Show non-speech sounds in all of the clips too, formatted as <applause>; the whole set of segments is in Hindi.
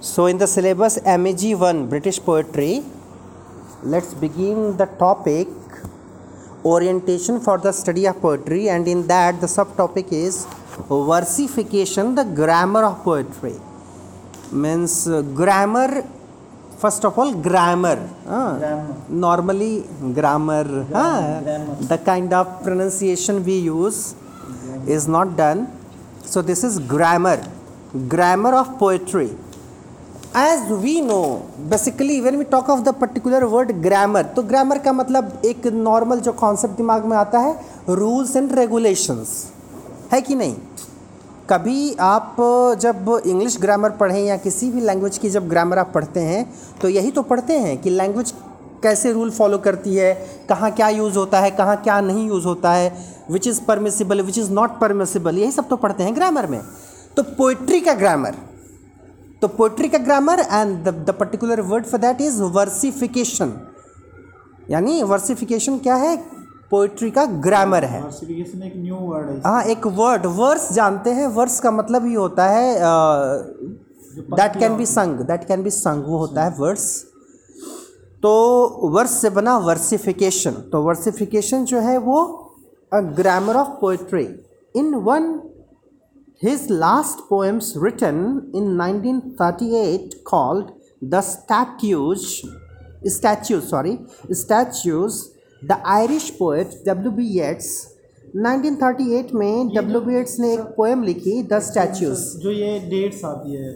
So, in the syllabus MEG 1 British Poetry, let's begin the topic orientation for the study of poetry, and in that, the subtopic is versification, the grammar of poetry. Means uh, grammar, first of all, grammar. ah. Grammar. Normally, grammar, ah, grammar. the kind of pronunciation we use is not done. So, this is grammar, grammar of poetry. As we know basically when we talk of the particular word grammar तो ग्रामर का मतलब एक नॉर्मल जो कॉन्सेप्ट दिमाग में आता है रूल्स एंड रेगुलेशंस है कि नहीं? कभी आप जब इंग्लिश ग्रामर पढ़ें या किसी भी लैंग्वेज की जब ग्रामर आप पढ़ते हैं तो यही तो पढ़ते हैं कि लैंग्वेज कैसे रूल फॉलो करती है, कहाँ क्या यूज़ होता है, कहाँ क्या नहीं यूज़ होता है which is permissible which is not permissible यही सब तो पढ़ते हैं ग्रामर में। तो पोइट्री का ग्रामर तो पोइट्री का grammar and the particular word for that is versification यानी वर्सिफिकेशन क्या है? पोइट्री का ग्रामर है। एक न्यू वर्ड है। हाँ एक वर्ड वर्स जानते हैं। वर्स का मतलब ही होता है that can be sung that can be sung वो होता है वर्स तो वर्स से बना वर्सिफिकेशन तो वर्सिफिकेशन जो है वो a grammar of poetry in one his last poems written in 1938 called the statues statues sorry statues the irish poet w.b yeats 1938 में डब्ल्यू बी एट्स ने एक पोएम लिखी द स्टैच्यूज जो ये डेट्स आती है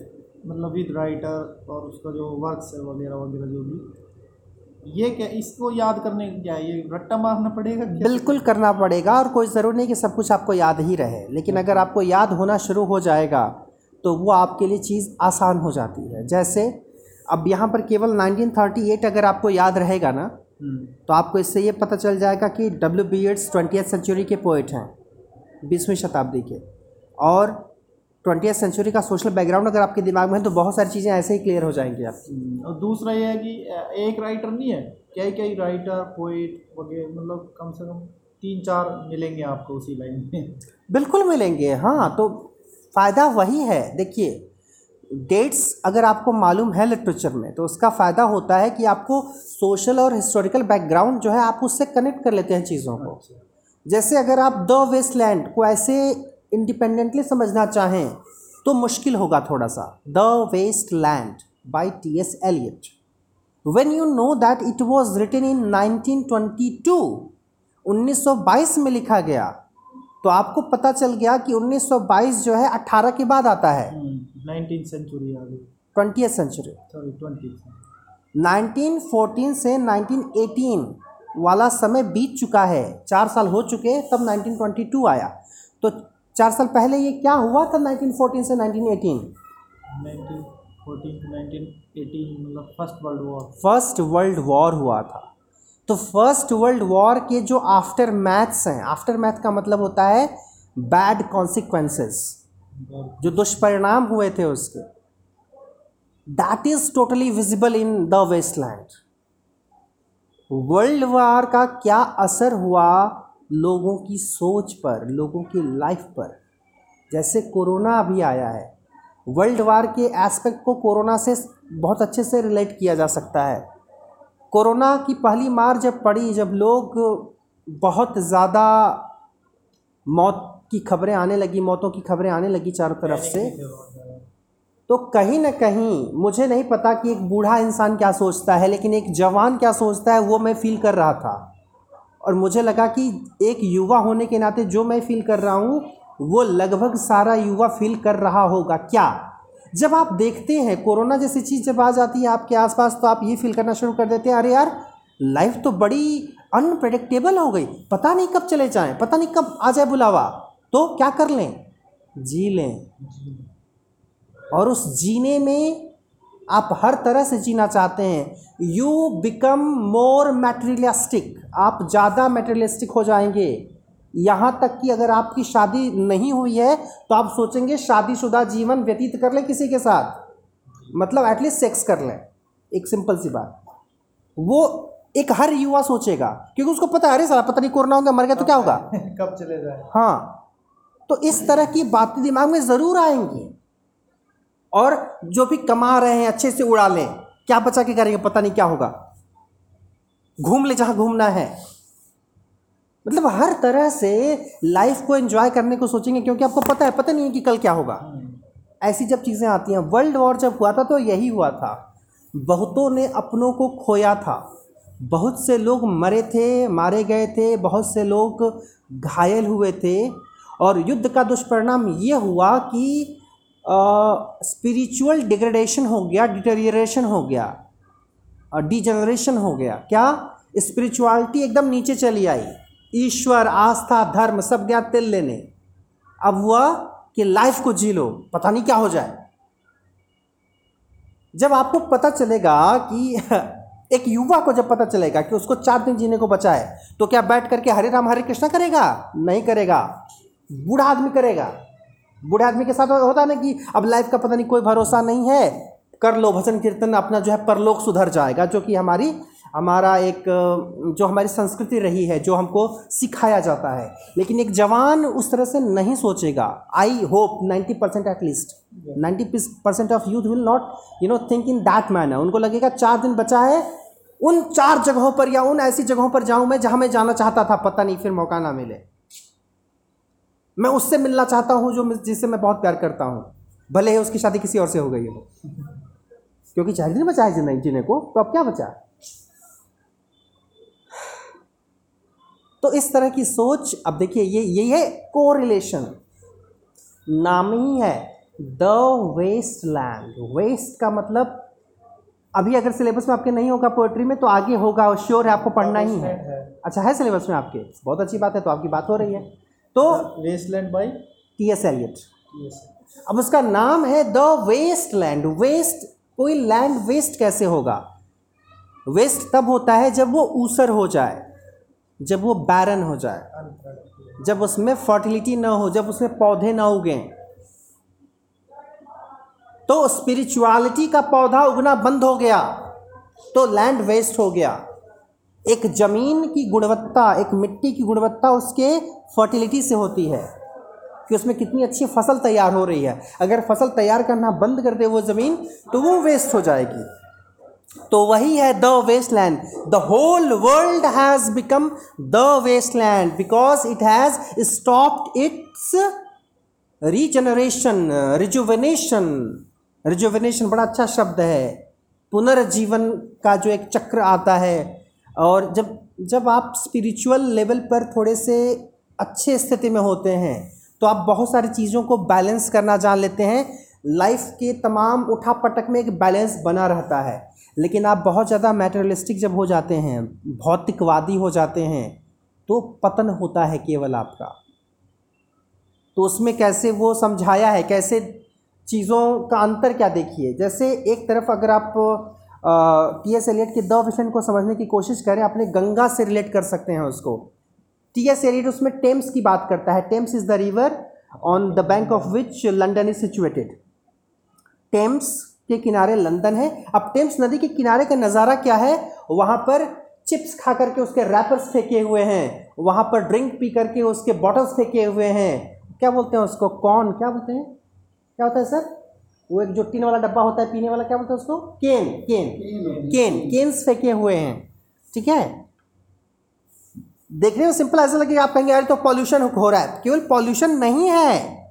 मतलब विद राइटर और उसका जो वर्क्स है वगैरह वगैरह जो भी ये क्या इसको याद करने का क्या ये रट्टा मारना पड़ेगा क्या? बिल्कुल करना पड़ेगा और कोई ज़रूर नहीं कि सब कुछ आपको याद ही रहे। लेकिन अगर आपको याद होना शुरू हो जाएगा तो वो आपके लिए चीज़ आसान हो जाती है। जैसे अब यहाँ पर केवल 1938 अगर आपको याद रहेगा ना हम्म, तो आपको इससे ये पता चल जाएगा कि W B Yeats twenty century के पोइट हैं बीसवीं शताब्दी के। और ट्वेंटी सेंचुरी का सोशल बैकग्राउंड अगर आपके दिमाग में है तो बहुत सारी चीज़ें ऐसे ही क्लियर हो जाएँगी आपकी। हम्म, और दूसरा ये है कि एक राइटर नहीं है कई कई राइटर पोइट वगैरह मतलब कम से कम तीन चार मिलेंगे आपको उसी लाइन में। बिल्कुल मिलेंगे हाँ तो फ़ायदा वही है देखिए डेट्स अगर आपको मालूम है लिटरेचर में तो उसका फ़ायदा होता है कि आपको सोशल और हिस्टोरिकल बैकग्राउंड जो है आप उससे कनेक्ट कर लेते हैं चीज़ों को। जैसे अगर आप द वेस्ट लैंड को ऐसे इंडिपेंडेंटली समझना चाहें तो मुश्किल होगा थोड़ा सा the waste land by T S Eliot when you know that it was written in 1922 1922 में लिखा गया तो आपको पता चल गया कि 1922 जो है 18 के बाद आता है। नाइनटीन सेंचुरी आ गई। Twenty century. सॉरी ट्वेंटी 1914 से 1918 वाला समय बीत चुका है। चार साल हो चुके तब 1922 आया। तो चार साल पहले ये क्या हुआ था 1914 से 1918 nineteen fourteen to nineteen eighteen मतलब first world war first world war हुआ था। तो फ़र्स्ट वर्ल्ड वॉर के जो आफ्टर मैथ्स हैं आफ्टर मैथ का मतलब होता है बैड कॉन्सिक्वेंसेस जो दुष्परिणाम हुए थे उसके। That is totally visible in the wasteland world war का क्या असर हुआ? लोगों की सोच पर लोगों की लाइफ पर। जैसे कोरोना अभी आया है वर्ल्ड वार के एस्पेक्ट को कोरोना से बहुत अच्छे से रिलेट किया जा सकता है। कोरोना की पहली मार जब पड़ी जब लोग बहुत ज़्यादा मौत की खबरें आने लगी मौतों की खबरें आने लगी चारों तरफ़ से तो कहीं ना कहीं मुझे नहीं पता कि एक बूढ़ा इंसान क्या सोचता है लेकिन एक जवान क्या सोचता है वो मैं फील कर रहा था। और मुझे लगा कि एक युवा होने के नाते जो मैं फील कर रहा हूँ, वो लगभग सारा युवा फील कर रहा होगा। क्या? जब आप देखते हैं, कोरोना जैसी चीज़ जब आ जाती है आपके आसपास तो आप ये फील करना शुरू कर देते हैं, अरे यार लाइफ तो बड़ी अनप्रडिक्टेबल हो गई। पता नहीं कब चले जाएँ, पता नहीं कब आ जाए बुलावा। तो क्या कर लें? जी लें। और उस जीने में आप हर तरह से जीना चाहते हैं यू बिकम मोर मैटेरियलिस्टिक आप ज़्यादा मैटेरियलिस्टिक हो जाएँगे। यहाँ तक कि अगर आपकी शादी नहीं हुई है तो आप सोचेंगे शादीशुदा जीवन व्यतीत कर लें किसी के साथ। मतलब एटलीस्ट सेक्स कर लें। एक सिंपल सी बात। वो एक हर युवा सोचेगा क्योंकि उसको पता है अरे साला पता नहीं कोरोना होगा मर गया तो क्या होगा? <laughs> कब चले जाए हाँ। तो इस तरह की बातें दिमाग में ज़रूर आएँगी। और जो भी कमा रहे हैं, अच्छे से उड़ा लें। क्या बचा के करेंगे? पता नहीं क्या होगा। घूम ले जहाँ घूमना है। मतलब हर तरह से लाइफ को एंजॉय करने को सोचेंगे, क्योंकि आपको पता है, पता नहीं है कि कल क्या होगा। ऐसी जब चीज़ें आती हैं वर्ल्ड वॉर जब हुआ था तो यही हुआ था। बहुतों ने अपनों को खोया था। बहुत से लोग मरे थे, मारे गए थे, बहुत से लोग घायल हुए थे। और युद्ध का दुष्परिणाम ये हुआ कि स्पिरिचुअल डिग्रेडेशन हो गया डिटेरियरेशन हो गया और डिजनरेशन हो गया। क्या? स्पिरिचुअलिटी एकदम नीचे चली आई। ईश्वर, आस्था, धर्म सब गया तिल लेने। अब हुआ कि लाइफ को जी लो पता नहीं क्या हो जाए। जब आपको पता चलेगा कि <laughs> एक युवा को जब पता चलेगा कि उसको चार दिन जीने को बचा है तो क्या बैठ करके हरे राम, हरे कृष्णा करेगा? नहीं करेगा। बूढ़ा आदमी करेगा। बूढ़े आदमी के साथ होता ना कि अब लाइफ का पता नहीं कोई भरोसा नहीं है। कर लो भजन कीर्तन अपना जो है परलोक सुधर जाएगा जो कि हमारी हमारा एक जो हमारी संस्कृति रही है जो हमको सिखाया जाता है। लेकिन एक जवान उस तरह से नहीं सोचेगा। I hope ninety percent at least ninety percent of youth will not you know think in that manner उनको लगेगा चार दिन बचा है। उन चार जगहों पर या उन ऐसी जगहों पर जाऊँ मैं जहाँ मैं जाना चाहता था पता नहीं फिर मौका ना मिले। मैं उससे मिलना चाहता हूँ जो जिससे मैं बहुत प्यार करता हूँ। भले ही उसकी शादी किसी और से हो गई हो। क्योंकि चार दिन बचा है ज़िंदगी जीने को तो अब क्या बचा? तो इस तरह की सोच अब देखिए ये ये है को रिलेशन नाम ही है द वेस्ट लैंड वेस्ट का मतलब अभी अगर सिलेबस में आपके नहीं होगा पोएट्री में तो आगे होगा श्योर है आपको पढ़ना ही है। अच्छा है सिलेबस में आपके? बहुत अच्छी बात है तो आपकी बात हो रही है। तो wasteland by T S Eliot अब उसका नाम है द वेस्ट लैंड वेस्ट कोई लैंड वेस्ट कैसे होगा? वेस्ट तब होता है जब वो ऊसर हो जाए जब वो बैरन हो जाए जब उसमें फर्टिलिटी ना हो जब उसमें पौधे ना उगें। तो स्पिरिचुअलिटी का पौधा उगना बंद हो गया तो लैंड वेस्ट हो गया। एक ज़मीन की गुणवत्ता, एक मिट्टी की गुणवत्ता उसके फर्टिलिटी से होती है कि उसमें कितनी अच्छी फ़सल तैयार हो रही है। अगर फ़सल तैयार करना बंद कर दे वो ज़मीन तो वो वेस्ट हो जाएगी। तो वही है the waste land the whole world has become the waste land because it has stopped its regeneration rejuvenation rejuvenation बड़ा अच्छा शब्द है। पुनर्जीवन का जो एक चक्र आता है और जब जब आप स्पिरिचुअल लेवल पर थोड़े से अच्छे स्थिति में होते हैं तो आप बहुत सारी चीज़ों को बैलेंस करना जान लेते हैं। लाइफ के तमाम उठा पटक में एक बैलेंस बना रहता है। लेकिन आप बहुत ज़्यादा मैटेरियलिस्टिक जब हो जाते हैं, भौतिकवादी हो जाते हैं तो पतन होता है केवल आपका। तो उसमें कैसे वो समझाया है, कैसे चीज़ों का अंतर क्या देखिए? जैसे एक तरफ़ अगर आप टी एस एलियट के द विशन को समझने की कोशिश करें, अपने गंगा से रिलेट कर सकते हैं उसको। टी एस एलियट उसमें टेम्स की बात करता है। Thames is the river on the bank of which London is situated Thames के किनारे लंदन है। अब टेम्स नदी के किनारे का नज़ारा क्या है? वहाँ पर चिप्स खा करके उसके रैपर्स फेंके हुए हैं। वहाँ पर ड्रिंक पी करके उसके बॉटल्स फेंके हुए हैं। क्या बोलते हैं उसको? कौन क्या बोलते हैं? क्या होता है सर वो एक जो टीन वाला डब्बा होता है पीने वाला क्या बोलते हैं उसको? केन केन। केन केन्स फेंके हुए हैं। ठीक है? देखने में सिंपल ऐसा लगेगा आप कहेंगे यार तो पॉल्यूशन हो रहा है। केवल पॉल्यूशन नहीं है।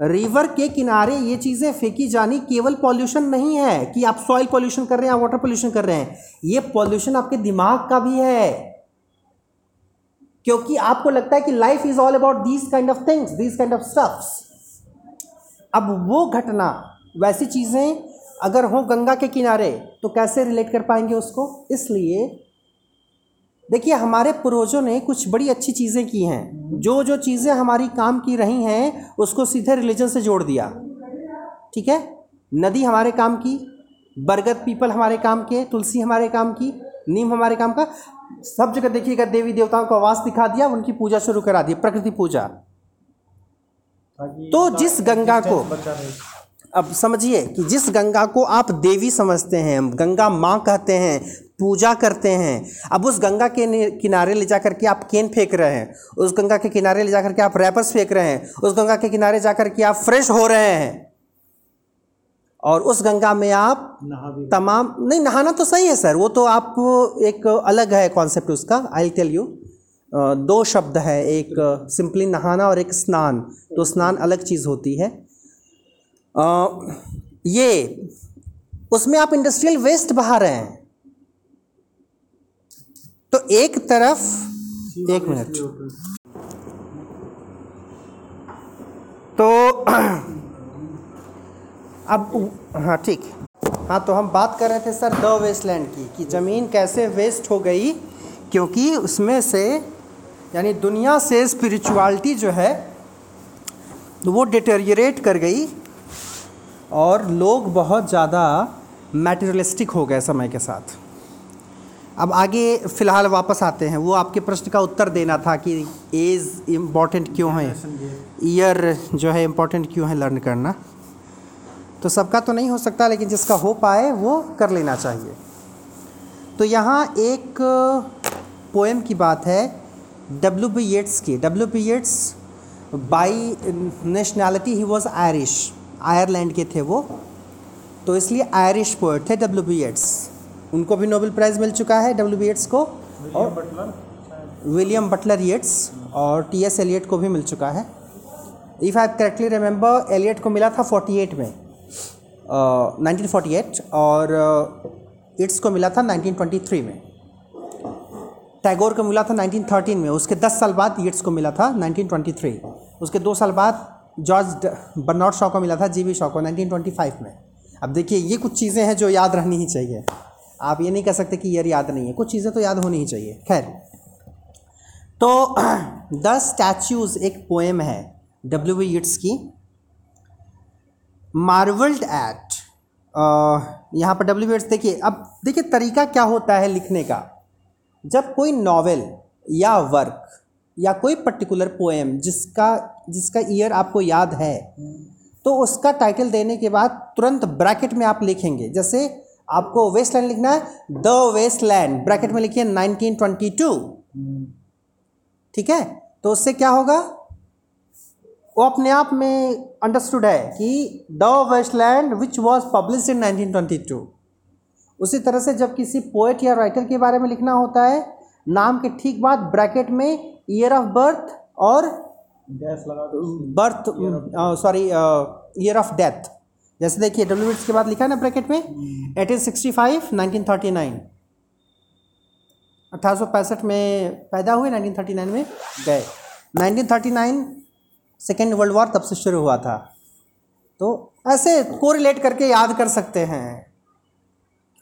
रिवर के किनारे ये चीज़ें फेंकी जानी केवल पॉल्यूशन नहीं है कि आप सॉइल पॉल्यूशन कर रहे हैं वाटर पॉल्यूशन कर रहे हैं। ये पॉल्यूशन आपके दिमाग का भी है। क्योंकि आपको लगता है कि life is all about these kind of things these kind of stuffs. अब वो घटना, वैसी चीज़ें अगर हो गंगा के किनारे तो कैसे रिलेट कर पाएँगे उसको? इसलिए, देखिए, हमारे पूर्वजों ने कुछ बड़ी अच्छी चीज़ें की हैं। जो जो चीज़ें हमारी काम की रही हैं, उसको सीधे रिलीजन से जोड़ दिया। ठीक है? नदी हमारे काम की, बरगद पीपल हमारे काम के, तुलसी हमारे काम की, नीम हमारे काम का, सब जगह देखिएगा देवी देवताओं को आवास दिखा दिया, उनकी पूजा शुरू करा दी, प्रकृति पूजा। तो जिस गंगा को अब समझिए कि जिस गंगा को आप देवी समझते हैं गंगा माँ कहते हैं पूजा करते हैं अब उस गंगा के किनारे ले जाकर के आप केन फेंक रहे हैं? उस गंगा के किनारे ले जाकर के आप रैपर्स फेंक रहे हैं? उस गंगा के किनारे जाकर के आप फ्रेश हो रहे हैं? और उस गंगा में आप तमाम नहीं नहाना तो सही है सर। वो तो आप एक अलग है कॉन्सेप्ट उसका आई टेल यू दो शब्द है, एक सिंपली नहाना और एक स्नान। तो स्नान अलग चीज़ होती है। ये, उसमें आप इंडस्ट्रियल वेस्ट बहा रहे हैं। तो एक तरफ़, एक मिनट। तो अब हाँ ठीक। हाँ तो हम बात कर रहे थे, सर द वेस्टलैंड की, कि ज़मीन कैसे वेस्ट हो गई, क्योंकि उसमें से यानी दुनिया से स्पिरिचुअलिटी जो है वो डिटेरियरेट कर गई और लोग बहुत ज़्यादा मैटेरियलिस्टिक हो गए समय के साथ। अब आगे फ़िलहाल वापस आते हैं। वो आपके प्रश्न का उत्तर देना था कि एज इंपॉर्टेंट क्यों है? ईयर जो है इम्पोर्टेंट क्यों है लर्न करना? तो सबका तो नहीं हो सकता, लेकिन जिसका हो पाए वो कर लेना चाहिए। तो यहाँ एक पोएम की बात है। डब्ल्यू बी येट्स की W B Yeats by nationality he was Irish Ireland के थे वो। तो इसलिए आयरिश पोएट थे डब्ल्यू बी येट्स उनको भी नोबेल प्राइज़ मिल चुका है डब्ल्यू बी येट्स को। और विलियम बटलर येट्स और टी एस एलियट को भी मिल चुका है। If I correctly remember Eliot को मिला था 48 में। uh, 1948 और इट्स को मिला था 1923 में। टैगोर को मिला था 1913 में। उसके 10 साल बाद ईट्स को मिला था 1923 उसके दो साल बाद जॉर्ज बर्नॉट शॉ को मिला था जी बी शॉ को 1925 में। अब देखिए, ये कुछ चीज़ें हैं जो याद रहनी ही चाहिए। आप ये नहीं कह सकते कि ईयर याद नहीं है। कुछ चीज़ें तो याद होनी ही चाहिए। खैर तो <clears throat> द स्टैच्यूज़ एक पोएम है डब्ल्यू बी ईट्स की। मार्वल्ड एट यहाँ पर डब्ल्यू ईट्स देखिए, अब, देखिए, तरीका क्या होता है लिखने का। जब कोई नॉवेल या वर्क या कोई पर्टिकुलर पोएम जिसका जिसका ईयर आपको याद है तो उसका टाइटल देने के बाद तुरंत ब्रैकेट में आप लिखेंगे। जैसे आपको वेस्टलैंड लिखना है, द वेस्टलैंड ब्रैकेट में लिखिए 1922 ठीक है? तो उससे क्या होगा? वो अपने आप में अंडरस्टूड है कि the wasteland which was publish in 1922 उसी तरह से जब किसी पोएट या राइटर के बारे में लिखना होता है नाम के ठीक बाद ब्रैकेट में ईयर ऑफ़ बर्थ और गैस लगा दो। Birth sorry year of death जैसे देखिए डब्ल्यू के बाद लिखा है ना ब्रैकेट में? Eighteen sixty five nineteen thirty nine अठारह सौ पैंसठ में पैदा हुए नाइनटीन थर्टी नाइन में गए। Nineteen thirty nine second world war तब से शुरू हुआ था। तो ऐसे कोरिलेट करके याद कर सकते हैं।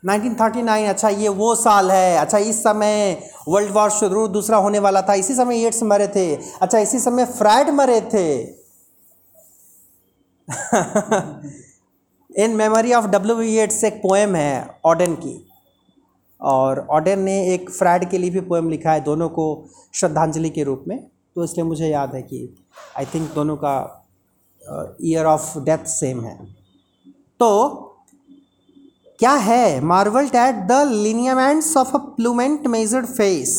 1939 अच्छा ये वो साल है अच्छा इस समय वर्ल्ड वॉर शुरू, दूसरा होने वाला था, इसी समय एड्स मरे थे अच्छा इसी समय फ्राइड मरे थे। <laughs> In memory of W Yeats एक पोएम है, ऑडन की। और ऑडन ने एक फ्राइड के लिए भी पोएम लिखा है, दोनों को श्रद्धांजलि के रूप में। तो इसलिए मुझे याद है कि आई थिंक दोनों का ईयर ऑफ़ डेथ सेम है। तो क्या है? Marvelled at the lineaments of a plummet measured face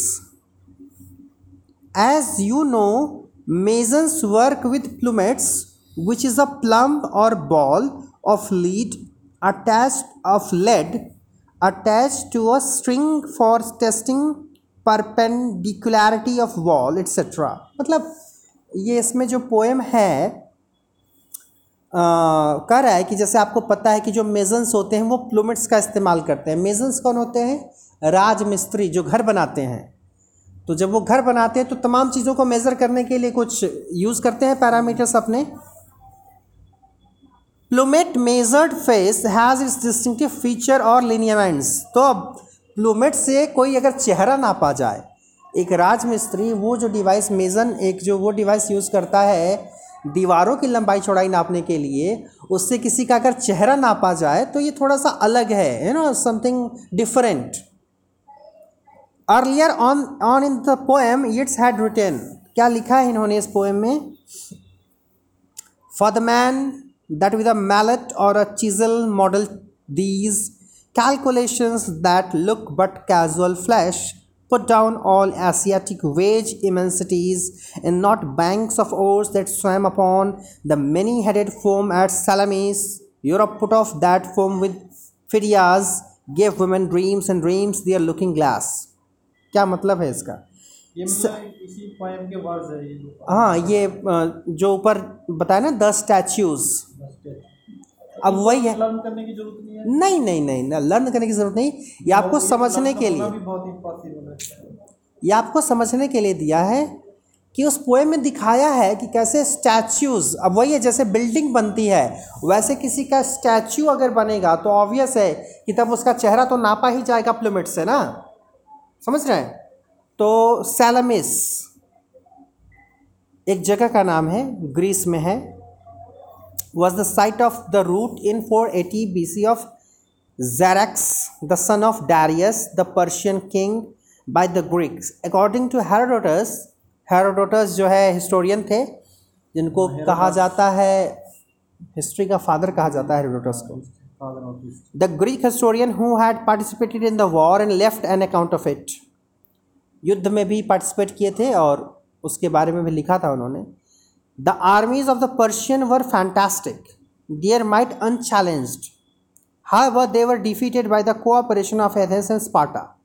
as you know masons work with plummets which is a plumb और ball of lead attach of lead attach to a string for testing perpendicularity of wall et cetera मतलब ये इसमें जो पोएम है कर रहा है कि जैसे आपको पता है कि जो मेजन्स होते हैं वो प्लूमेट्स का इस्तेमाल करते हैं। मेजन्स कौन होते हैं? राजमिस्त्री जो घर बनाते हैं। तो जब वो घर बनाते हैं तो तमाम चीज़ों को मेज़र करने के लिए कुछ यूज़ करते हैं पैरामीटर्स अपने। Plummet measured face has its distinctive feature और लिनियमेंट्स तो अब प्लूमेट से कोई अगर चेहरा नापा जाए, एक राजमिस्त्री वो जो डिवाइस मेज़न, एक जो वो डिवाइस यूज़ करता है दीवारों की लंबाई चौड़ाई नापने के लिए उससे किसी का अगर चेहरा नापा जाए तो ये थोड़ा सा अलग है you know something different earlier on on in the poem it's had written क्या लिखा है इन्होंने इस पोएम में? For the man that with a mallet और a chisel model these calculations that look but casual flesh put down all Asiatic wage immensities and not banks of oars that swam upon the many-headed foam at Salamis Europe put off that form with Phidias, gave women dreams and dreams their looking glass. क्या मतलब है इसका ये मतलब इसी पोएम के वर्ड्स है ये जो हाँ ये अ, जो ऊपर बताया ना द स्टैच्यूज अब वही है। लर्न करने की ज़रूरत नहीं है? नहीं नहीं नहीं ना लर्न करने की ज़रूरत नहीं। ये आपको समझने के लिए। ये आपको समझने के लिए दिया है कि उस पोएम में दिखाया है कि कैसे स्टैच्यूज अब वही है जैसे बिल्डिंग बनती है वैसे किसी का स्टैच्यू अगर बनेगा तो ऑब्वियस है कि तब उसका चेहरा तो नापा ही जाएगा प्लूमिट से ना? समझ रहे हैं? तो सैलमिस एक जगह का नाम है ग्रीस में है। Was the site of the root in 480 BC of Xerxes, the son of Darius, the Persian king, by the Greeks. According to Herodotus, Herodotus जो है हिस्टोरियन थे जिनको कहा जाता है हिस्ट्री का फादर कहा जाता है हेरोडोटस को the Greek historian who had participated in the war and left an account of it. युद्ध में भी पार्टिसिपेट किए थे और उसके बारे में भी लिखा था उन्होंने the armies of the Persian were fantastic their might unchallenged they were defeated by the cooperation of Athens and Sparta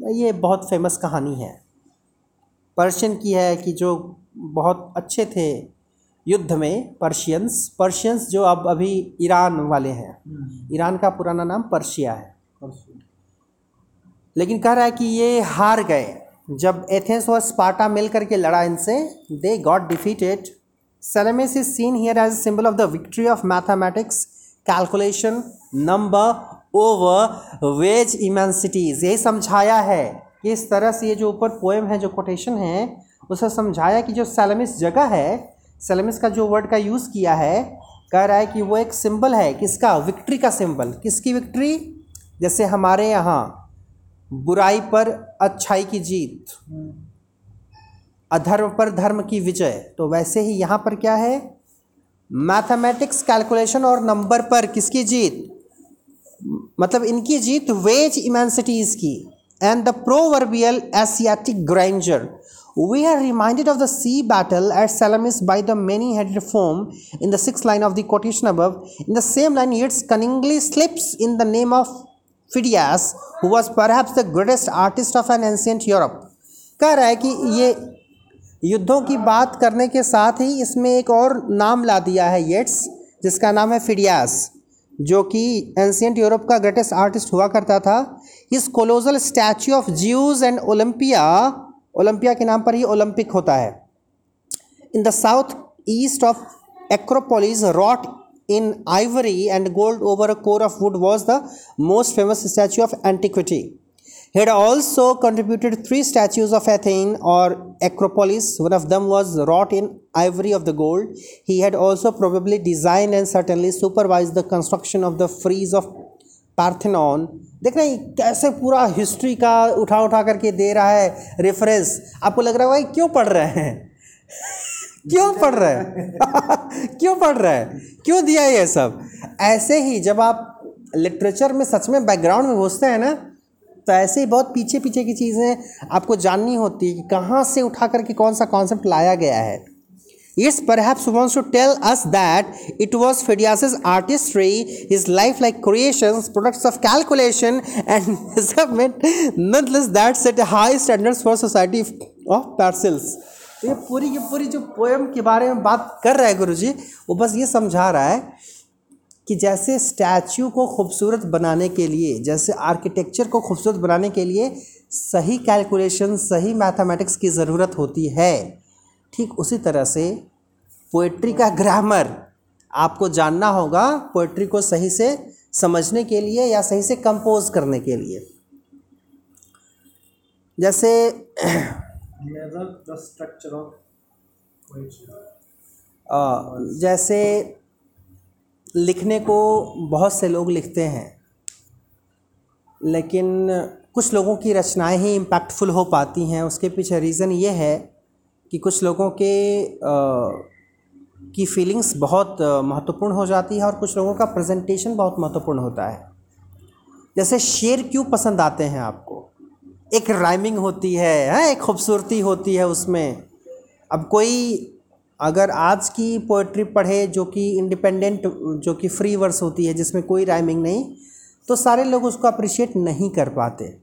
ये बहुत फ़ेमस कहानी है। पर्शियन की है कि जो बहुत अच्छे थे युद्ध में पर्शियंस पर्शियंस जो अब अभी ईरान वाले हैं। ईरान का पुराना नाम पर्शिया है। लेकिन कह रहा है कि ये हार गए। जब एथेंस और स्पार्टा मिल करके लड़ा इनसे they got defeated Salamis is seen here as symbol of the victory of mathematics calculation number over vague immensities यही समझाया है कि इस तरह से ये जो ऊपर पोएम है, जो कोटेशन है, उसे समझाया कि जो सेलेमिस जगह है सेलेमिस का जो वर्ड का यूज़ किया है, कह रहा है कि वो एक सिंबल है। किसका? विक्ट्री का सिंबल किसकी विक्ट्री जैसे हमारे यहाँ, बुराई पर अच्छाई की जीत। अधर्म पर धर्म की विजय। तो वैसे ही यहाँ पर क्या है? मैथमेटिक्स कैलकुलेशन और नंबर पर किसकी जीत? मतलब इनकी जीत वेज इमेंसिटीज की and the proverbial Asiatic grandeur we are reminded of the sea battle at Salamis by the many headed form in the six line of the quotation अब in the same line it's cunningly slips in the name of Phidias who was perhaps the greatest artist of an ancient Europe कह रहा है कि ये युद्धों की बात करने के साथ ही इसमें एक और नाम ला दिया है येट्स जिसका नाम है फिडियास जो कि एंशियंट यूरोप का ग्रेटेस्ट आर्टिस्ट हुआ करता था इस colossal statue of Zeus and Olympia Olympia के नाम पर ही ओलंपिक होता है in the south east of Acropolis, wrought in ivory and gold over a core of wood, was the most famous statue of antiquity. Had also contributed three statues of Athene or Acropolis. One of them was wrought in ivory of the gold. He had also probably designed and certainly supervised the construction of the frieze of Parthenon देख रहे हैं कैसे पूरा हिस्ट्री का उठा उठा करके दे रहा है रेफरेंस आपको लग रहा है भाई क्यों पढ़ रहे हैं क्यों पढ़ रहे हैं क्यों पढ़ रहे हैं क्यों दिया ये सब ऐसे ही जब आप लिटरेचर में सच में बैकग्राउंड में घुसते हैं ना तो ऐसे ही बहुत पीछे पीछे की चीज़ें आपको जाननी होती है कि कहाँ से उठा करके कौन सा कॉन्सेप्ट लाया गया है। इस perhaps wants to tell us that it was Phidias artistry is life like creation products of calculation and measurement not that set high standards for society of parcels तो ये पूरी की पूरी जो पोएम के बारे में बात कर रहा है गुरु जी वो बस ये समझा रहा है कि जैसे स्टैचू को खूबसूरत बनाने के लिए जैसे आर्किटेक्चर को खूबसूरत बनाने के लिए सही कैलकुलेशन सही मैथमेटिक्स की ज़रूरत होती है। ठीक उसी तरह से पोइट्री का ग्रामर आपको जानना होगा पोइट्री को सही से समझने के लिए या सही से कंपोज करने के लिए। जैसे जैसे लिखने को बहुत से लोग लिखते हैं लेकिन कुछ लोगों की रचनाएँ ही इम्पैक्टफुल हो पाती हैं। उसके पीछे रीज़न ये है कि कुछ लोगों के अ, की फीलिंग्स बहुत महत्वपूर्ण हो जाती है और कुछ लोगों का प्रेजेंटेशन बहुत महत्वपूर्ण होता है। जैसे शेर क्यों पसंद आते हैं आपको? एक राइमिंग होती है हाँ एक खूबसूरती होती है उसमें। अब कोई अगर आज की पोइट्री पढ़े जो कि इंडिपेंडेंट जो कि फ्री वर्स होती है, जिसमें कोई राइमिंग नहीं तो सारे लोग उसको अप्रिशिएट नहीं कर पाते।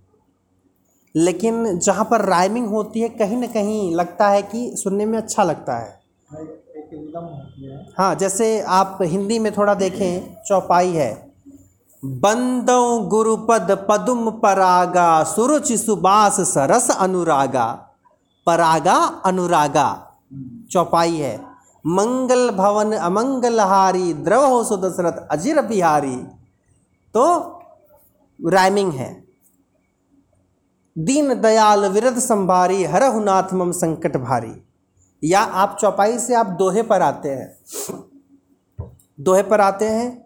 लेकिन जहाँ पर राइमिंग होती है, कहीं ना कहीं लगता है कि सुनने में अच्छा लगता है है। हाँ जैसे आप हिंदी में थोड़ा देखें, चौपाई है, बंदो गुरुपद पदुम परागा, सुरुचि सुबास सरस अनुरागा, परागा अनुरागा। चौपाई है। मंगल भवन अमंगलहारी द्रव हो सुदशरथ अजीर बिहारी तो राइमिंग है। दीन दयाल विरध संभारी हरहु नाथ मम संकट भारी। या आप चौपाई से आप दोहे पर आते हैं। दोहे पर आते हैं।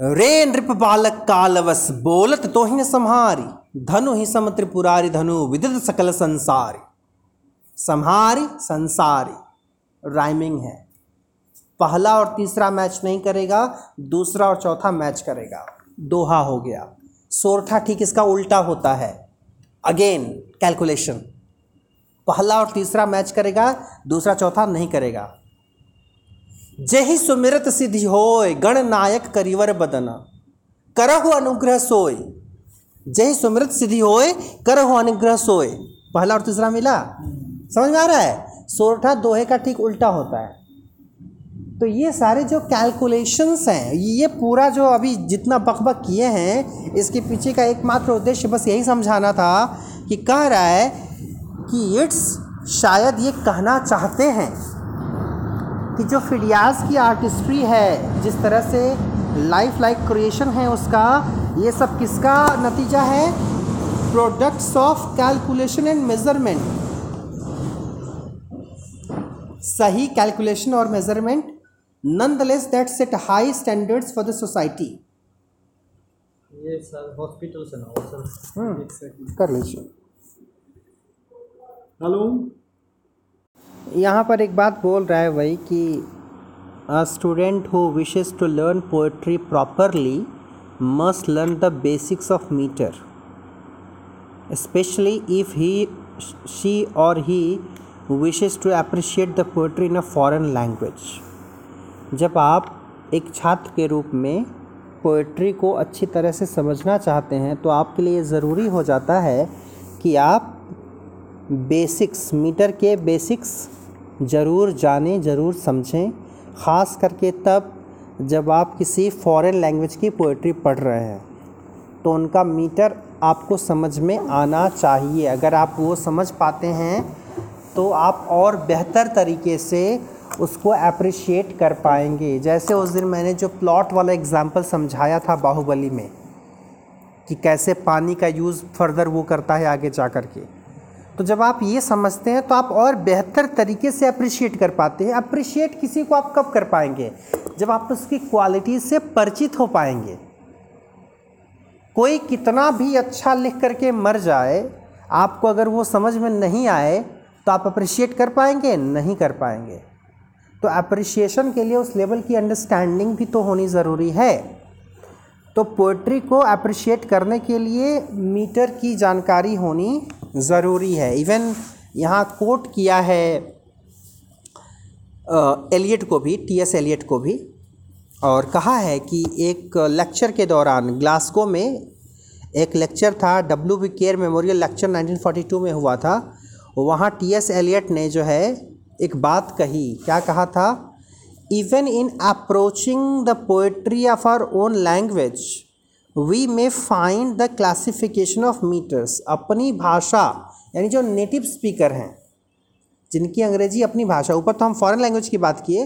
रे नृप बालक कालवस बोलत तो ही संहारी। धनु ही सम त्रिपुरारी धनु विदित सकल संसारी। संहारी संसारी। राइमिंग है। पहला और तीसरा मैच नहीं करेगा, दूसरा और चौथा मैच करेगा। दोहा हो गया। सोरठा ठीक इसका उल्टा होता है। अगेन कैलकुलेशन पहला और तीसरा मैच करेगा, दूसरा चौथा नहीं करेगा। जहि सुमिरत सिद्धि होय, गण नायक करिवर बदना। करहु अनुग्रह सोय। जहि सुमिरत सिद्धि होय, करहु अनुग्रह सोय। पहला और तीसरा मिला? समझ में आ रहा है? सोरठा दोहे का ठीक उल्टा होता है। तो ये सारे जो कैलकुलेशंस हैं, ये पूरा जो अभी जितना बकबक किए हैं, इसके पीछे का एकमात्र उद्देश्य बस यही समझाना था कि कह रहा है कि इट्स शायद ये कहना चाहते हैं कि जो फिडियाज की आर्टिस्ट्री है, जिस तरह से लाइफ लाइक क्रिएशन है उसका, ये सब किसका नतीजा है? Products of calculation and measurement सही कैलकुलेशन और measurement none the less that set high standards for the society कर लीजिए। हेलो। यहाँ पर एक बात बोल रहा है भाई कि student who wishes to learn poetry properly must learn the basics of metre specially if he she और he he wishes to appreciate the poetry in a foreign language. जब आप एक छात्र के रूप में पोइट्री को अच्छी तरह से समझना चाहते हैं तो आपके लिए ज़रूरी हो जाता है कि आप बेसिक्स मीटर के बेसिक्स ज़रूर जानें, ज़रूर समझें। ख़ास करके तब जब आप किसी फॉरेन लैंग्वेज की पोइट्री पढ़ रहे हैं तो उनका मीटर आपको समझ में आना चाहिए। अगर आप वो समझ पाते हैं तो आप और बेहतर तरीके से उसको अप्रिशिएट कर पाएँगे। जैसे उस दिन मैंने जो प्लॉट वाला एग्ज़ाम्पल समझाया था बाहुबली में, कि कैसे पानी का यूज़ फर्दर वो करता है आगे जा कर के। तो जब आप ये समझते हैं तो आप और बेहतर तरीके से अप्रिशिएट कर पाते हैं। अप्रिशिएट किसी को आप कब कर पाएँगे? जब आप उसकी क्वालिटी से परिचित हो पाएँगे। कोई कितना भी अच्छा लिख करके मर जाए, आपको अगर वो समझ में नहीं आए तो आप अप्रिशिएट कर पाएँगे, नहीं कर पाएँगे। तो अप्रिशिएशन के लिए उस लेवल की अंडरस्टैंडिंग भी तो होनी ज़रूरी है। तो पोइट्री को अप्रिशिएट करने के लिए मीटर की जानकारी होनी ज़रूरी है। इवन यहाँ कोट किया है एलियट को भी टी एस एलियट को भी, और कहा है कि एक लेक्चर के दौरान ग्लासगो में एक लेक्चर था W B Ker memorial lecture 1942 में हुआ था। वहाँ टी एस एलियट ने जो है एक बात कही। क्या कहा था? Even in approaching the poetry of our own language we may find the classification of metres अपनी भाषा, यानी जो नेटिव स्पीकर हैं, जिनकी अंग्रेज़ी अपनी भाषा, ऊपर तो हम फॉरेन लैंग्वेज की बात किए,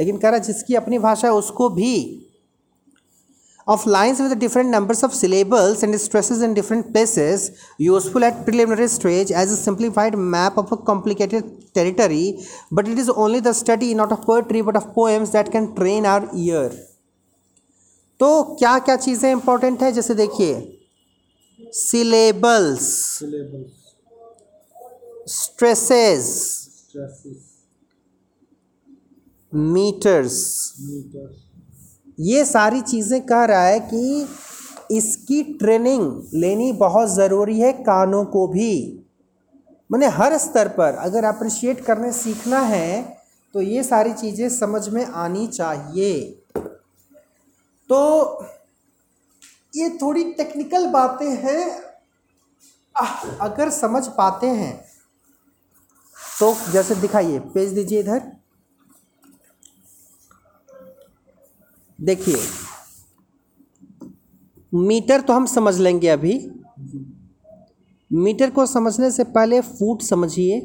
लेकिन कह रहा जिसकी अपनी भाषा है, उसको भी of lines with different numbers of syllables and stresses in different places useful at preliminary stage as a simplified map of a complicated territory but it is only the study not of poetry but of poems that can train our ear तो क्या क्या चीज़ें इंपॉर्टेंट है जैसे देखिए सिलेबल्स स्ट्रेसेस मीटर्स मीटर्स ये सारी चीज़ें कह रहा है कि इसकी ट्रेनिंग लेनी बहुत ज़रूरी है कानों को भी। मैंने हर स्तर पर अगर अप्रिशिएट करने सीखना है तो ये सारी चीज़ें समझ में आनी चाहिए। तो ये थोड़ी टेक्निकल बातें हैं। अगर समझ पाते हैं तो जैसे दिखाइए, पेज दीजिए इधर। देखिए, मीटर तो हम समझ लेंगे अभी। मीटर को समझने से पहले फुट समझिए,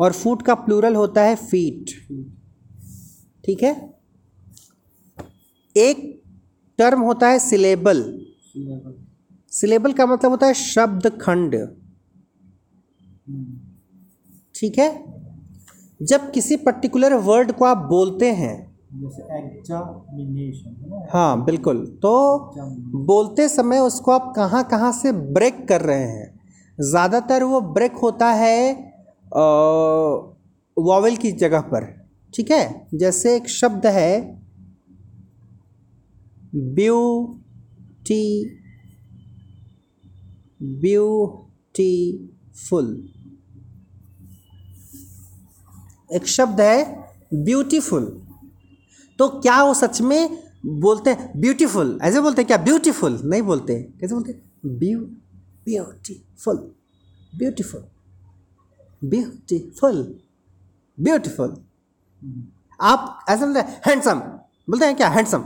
और फुट का प्लूरल होता है फीट। ठीक है? एक टर्म होता है सिलेबल। सिलेबल का मतलब होता है शब्द खंड। ठीक है? जब किसी पर्टिकुलर वर्ड को आप बोलते हैं जैसे एग्जामिनेशन हाँ बिल्कुल। तो बोलते समय उसको आप कहाँ कहाँ से ब्रेक कर रहे हैं? ज़्यादातर वो ब्रेक होता है वॉवेल की जगह पर ठीक है? जैसे एक शब्द है ब्यूटी ब्यूटीफुल एक शब्द है ब्यूटीफुल तो क्या वो सच में बोलते हैं ब्यूटीफुल ऐसे बोलते हैं क्या? ब्यूटीफुल नहीं बोलते। कैसे बोलते? Beau beautiful beautiful beautiful beautiful आप ऐसे बोलते हैं हैंडसम बोलते हैं क्या? हैंडसम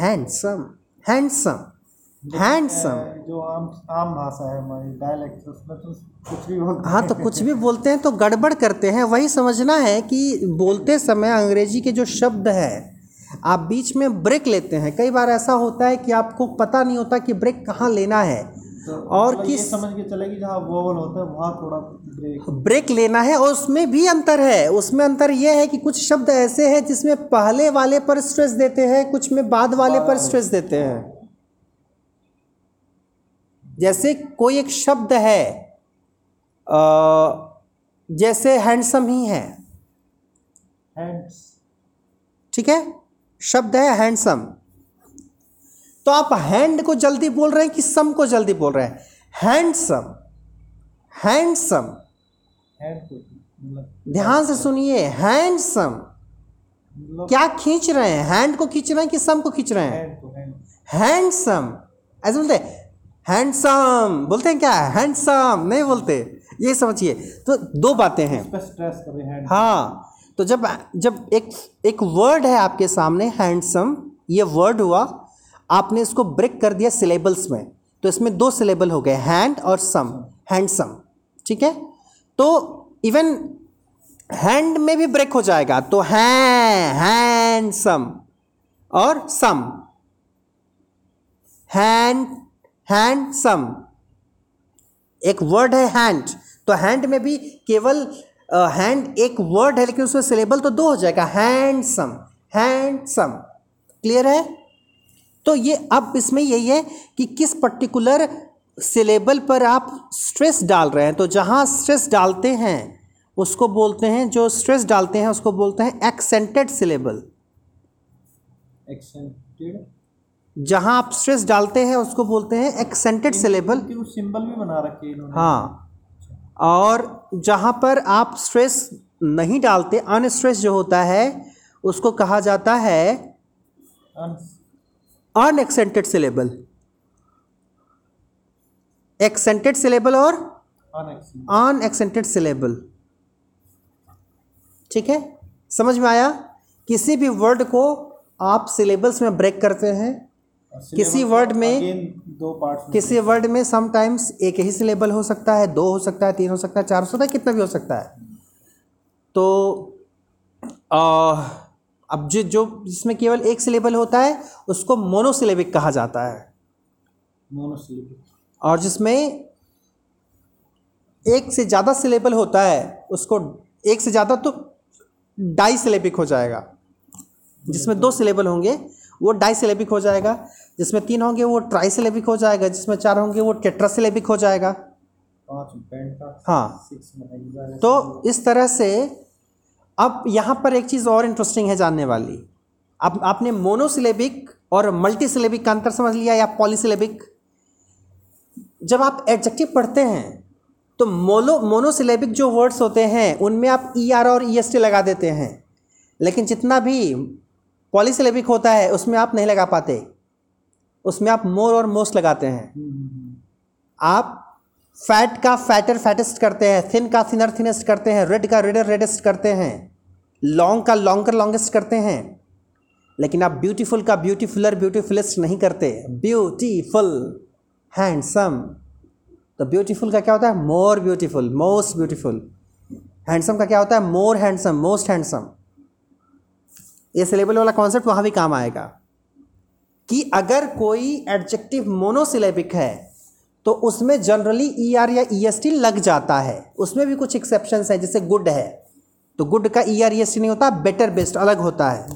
हैंडसम हैंडसम हैंडसम जो आम आम भाषा है हमारी डायलेक्ट उसमें तो कुछ भी बोलते हाँ तो कुछ भी बोलते हैं तो गड़बड़ करते हैं। वही समझना है कि बोलते समय अंग्रेज़ी के जो शब्द है आप बीच में ब्रेक लेते हैं। कई बार ऐसा होता है कि आपको पता नहीं होता कि ब्रेक कहाँ लेना है। तो और मतलब किस समझ के चलेगी जहाँ वोवल होता है वहाँ थोड़ा ब्रेक ब्रेक लेना है और उसमें भी अंतर है। उसमें अंतर यह है कि कुछ शब्द ऐसे हैं जिसमें पहले वाले पर स्ट्रेस देते हैं कुछ में बाद वाले पर स्ट्रेस देते हैं। जैसे कोई एक शब्द है जैसे हैंडसम ही है। ठीक है? शब्द है हैंडसम। तो आप हैंड को जल्दी बोल रहे हैं कि सम को जल्दी बोल रहे हैं? हैंडसम। हैंडसम। ध्यान से सुनिए हैंडसम। क्या खींच रहे हैं? हैंड को खींच रहे हैं कि सम को खींच रहे हैं? हैंडसम। ऐसे बोलते हैंडसम। बोलते हैं क्या? हैंडसम। नहीं बोलते। ये समझिए। तो दो बातें हैं। हाँ। तो जब जब एक एक वर्ड है आपके सामने हैंडसम ये वर्ड हुआ, आपने इसको ब्रेक कर दिया सिलेबल्स में। तो इसमें दो सिलेबल हो गए हैंड और सम हैंडसम ठीक है? तो इवन हैंड में भी ब्रेक हो जाएगा तो है हैंडसम और सम हैंड हैंडसम एक वर्ड है हैंड तो हैंड में भी केवल हैंड एक वर्ड है लेकिन उसमें सिलेबल तो दो हो जाएगा। हैंडसम हैंडसम क्लियर है? तो ये अब इसमें यही है कि किस पर्टिकुलर सिलेबल पर आप स्ट्रेस डाल रहे हैं। तो जहाँ स्ट्रेस डालते हैं उसको बोलते हैं जो स्ट्रेस डालते हैं उसको बोलते हैं एक्सेंटेड सिलेबल एक्सेंटेड जहाँ आप स्ट्रेस डालते हैं उसको बोलते हैं एक्सेंटेड सिलेबल सिंबल भी बना रखे हैं हाँ। और जहाँ पर आप स्ट्रेस नहीं डालते अनस्ट्रेस जो होता है, उसको कहा जाता है अनएक्सेंटेड सिलेबल एक्सेंटेड सिलेबल और अनएक्सेंटेड सिलेबल ठीक है? समझ में आया? किसी भी वर्ड को आप सिलेबल्स में ब्रेक करते हैं किसी वर्ड में- दो पार्ट किसी वर्ड में समटाइम्स एक ही सिलेबल हो सकता है दो हो सकता है तीन हो सकता है चार हो सकता है कितना भी हो सकता है। तो आ, अब जो जो जिसमें केवल एक सिलेबल होता है उसको मोनोसिलेबिक कहा जाता है। मोनोसिलेबिक और जिसमें एक से ज़्यादा सिलेबल होता है उसको एक से ज़्यादा तो डाई सिलेबिक हो जाएगा। जिसमें दो सिलेबल होंगे वो डाई सिलेबिक हो जाएगा जिसमें तीन होंगे वो ट्राई सिलेबिक हो जाएगा जिसमें चार होंगे वो टेट्रा सिलेबिक हो जाएगा। हाँ। तो इस तरह से अब यहाँ पर एक चीज़ और इंटरेस्टिंग है जानने वाली। अब आपने मोनोसिलेबिक और मल्टीसिलेबिक का अंतर समझ लिया या पॉलीसिलेबिक जब आप एडजेक्टिव पढ़ते हैं तो मोनो मोनोसिलेबिक जो वर्ड्स होते हैं उनमें आप ई ER आर और ई एस टी लगा देते हैं। लेकिन जितना भी पॉलीसिलेबिक होता है, उसमें आप नहीं लगा पाते। उसमें आप मोर और मोस्ट लगाते हैं। आप फैट का फैटर फैटेस्ट करते हैं, थिन का थिनर थिनेस्ट करते हैं, रेड का रेडर रेडेस्ट करते हैं, लॉन्ग का लॉन्गर लॉन्गेस्ट करते हैं। लेकिन आप ब्यूटीफुल का ब्यूटीफुलर ब्यूटीफुलेस्ट नहीं करते। Beautiful, handsome. तो ब्यूटीफुल का क्या होता है? More beautiful, most beautiful. Handsome का क्या होता है? More handsome, most handsome. ये सिलेबल वाला कॉन्सेप्ट वहाँ भी काम आएगा। कि अगर कोई एडजेक्टिव मोनोसिलेबिक है तो उसमें जनरली ई आर या ई एस टी लग जाता है। उसमें भी कुछ एक्सेप्शन है, जैसे गुड है। तो गुड का E R E S T नहीं होता बेटर बेस्ट अलग होता है।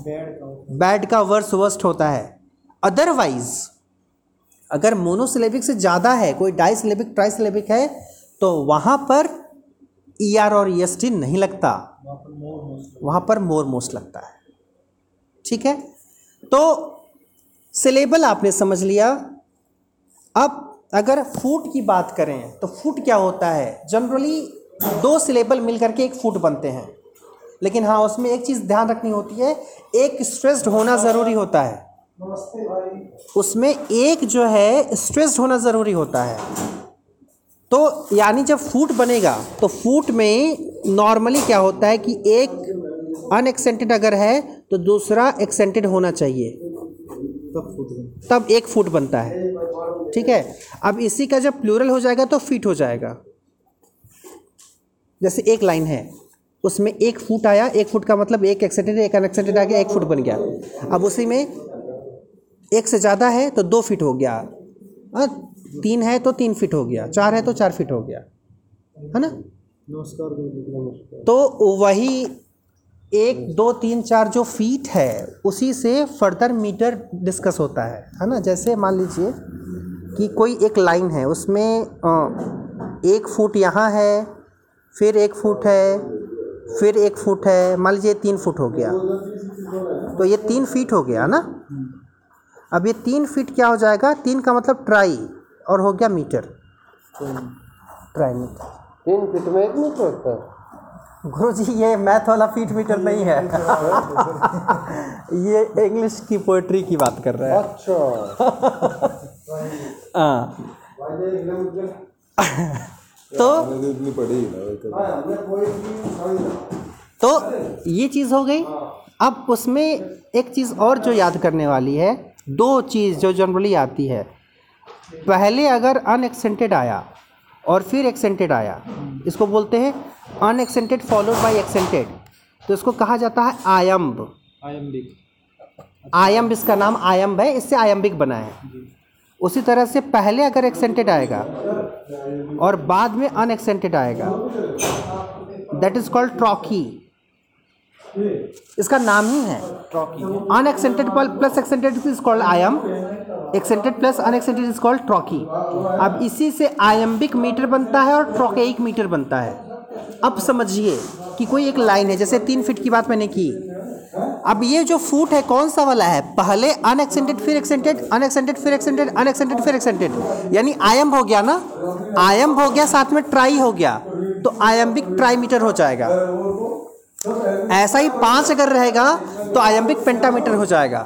बैड का वर्स वर्स्ट होता है। अदरवाइज़ अगर मोनोसिलेबिक से ज़्यादा है, कोई डाइसिलेबिक ट्राइसिलेबिक है तो वहाँ पर ई आर और ई एस टी नहीं लगता। वहाँ पर मोर मोस्ट लगता है। ठीक है? तो सिलेबल आपने समझ लिया। अब अगर फ़ूड की बात करें तो फ़ूड क्या होता है? जनरली दो सिलेबल मिल करके एक फ़ूड बनते हैं। लेकिन हाँ उसमें एक चीज़ ध्यान रखनी होती है, एक स्ट्रेस्ड होना ज़रूरी होता है। उसमें एक जो है स्ट्रेस्ड होना ज़रूरी होता है। तो यानी जब फूट बनेगा तो फूट में नॉर्मली क्या होता है कि एक अनएक्सेंटेड अगर है तो दूसरा एक्सेंटेड होना चाहिए। तब एक फुट बनता है। ठीक है? अब इसी का जब प्लूरल हो जाएगा तो फीट हो जाएगा। जैसे एक लाइन है उसमें एक फुट आया एक फुट का मतलब एक एक्सेंटेड एक अनएक्सेंटेड आ गया एक फुट बन गया। अब उसी में एक से ज़्यादा है तो दो फीट हो गया। हाँ तीन है तो तीन फीट हो गया। चार है तो चार फीट हो गया। है ना? नमस्कार तो वही एक दो तीन चार जो फीट है उसी से फर्दर मीटर डिस्कस होता है है ना? जैसे मान लीजिए कि कोई एक लाइन है उसमें एक फुट यहाँ है फिर एक फुट है फिर एक फुट है मान लीजिए तीन फुट हो गया। तो ये तीन फीट हो गया ना? अब ये तीन फीट क्या हो जाएगा? तीन का मतलब ट्राई और हो गया मीटर ट्राई मीटर तीन फीट में एक मीटर होता है। गुरु जी ये मैथ वाला फीट मीटर नहीं है। ये इंग्लिश की पोएट्री की बात कर रहे हैं। अच्छा। हाँ तो तो ये चीज़ हो गई। अब उसमें एक चीज़ और जो याद करने वाली है दो चीज़ जो जनरली आती है। पहले अगर अनएक्सेंटेड आया और फिर एक्सेंटेड आया। इसको बोलते हैं अनएक्सेंटेड फॉलोड बाय एक्सेंटेड। तो इसको कहा जाता है आयम्ब। आयम्बिक। आयम्ब इसका नाम आयम्ब है इससे आयम्बिक बना है। उसी तरह से पहले अगर एक्सेंटेड आएगा और बाद में अनएक्सेंटेड आएगा दैट इज़ कॉल्ड ट्रॉकी। इसका नाम ही है। Trochee. Unaccented plus accented is called iamb accented plus unaccented is called trochee अब इसी से आयम्बिक मीटर बनता है और ट्रॉकेइक मीटर बनता है। अब समझिए कि कोई एक लाइन है, जैसे तीन फीट की बात मैंने की। अब ये जो फूट है, कौन सा वाला है? पहले अनएक्सेंटेड फिर एक्सेंटेड अनएक्सेंटेड फिर एक्सेंटेड अनएक्सेंटेड फिर एक्सेंटेड यानी आयम हो गया ना? आयम हो गया, साथ में ट्राई हो गया। तो आयम्बिक ट्राईमीटर हो जाएगा। ऐसा ही पाँच अगर रहेगा तो आयम्बिक पेंटामीटर हो जाएगा।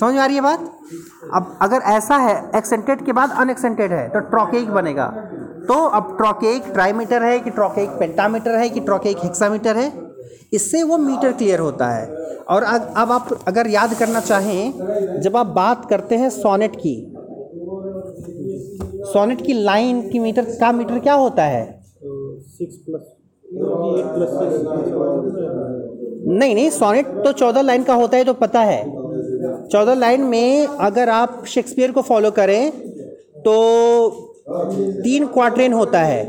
समझ में आ रही है बात? अब अगर ऐसा है एक्सेंटेड के बाद अनएक्सेंटेड है तो ट्रॉकेक बनेगा। तो अब ट्रॉकेइक ट्राईमीटर है कि ट्रॉकेक पेंटामीटर है कि ट्रॉकेइक हेक्सामीटर है इससे वो मीटर क्लियर होता है। और अब आप अगर याद करना चाहें जब आप बात करते हैं सोनेट की सोनेट की लाइन की मीटर का मीटर क्या होता है? सिक्स प्लस नहीं नहीं सोनेट तो चौदह लाइन का होता है तो पता है। चौदह लाइन में अगर आप शेक्सपियर को फॉलो करें तो तीन क्वार्टरेन होता है।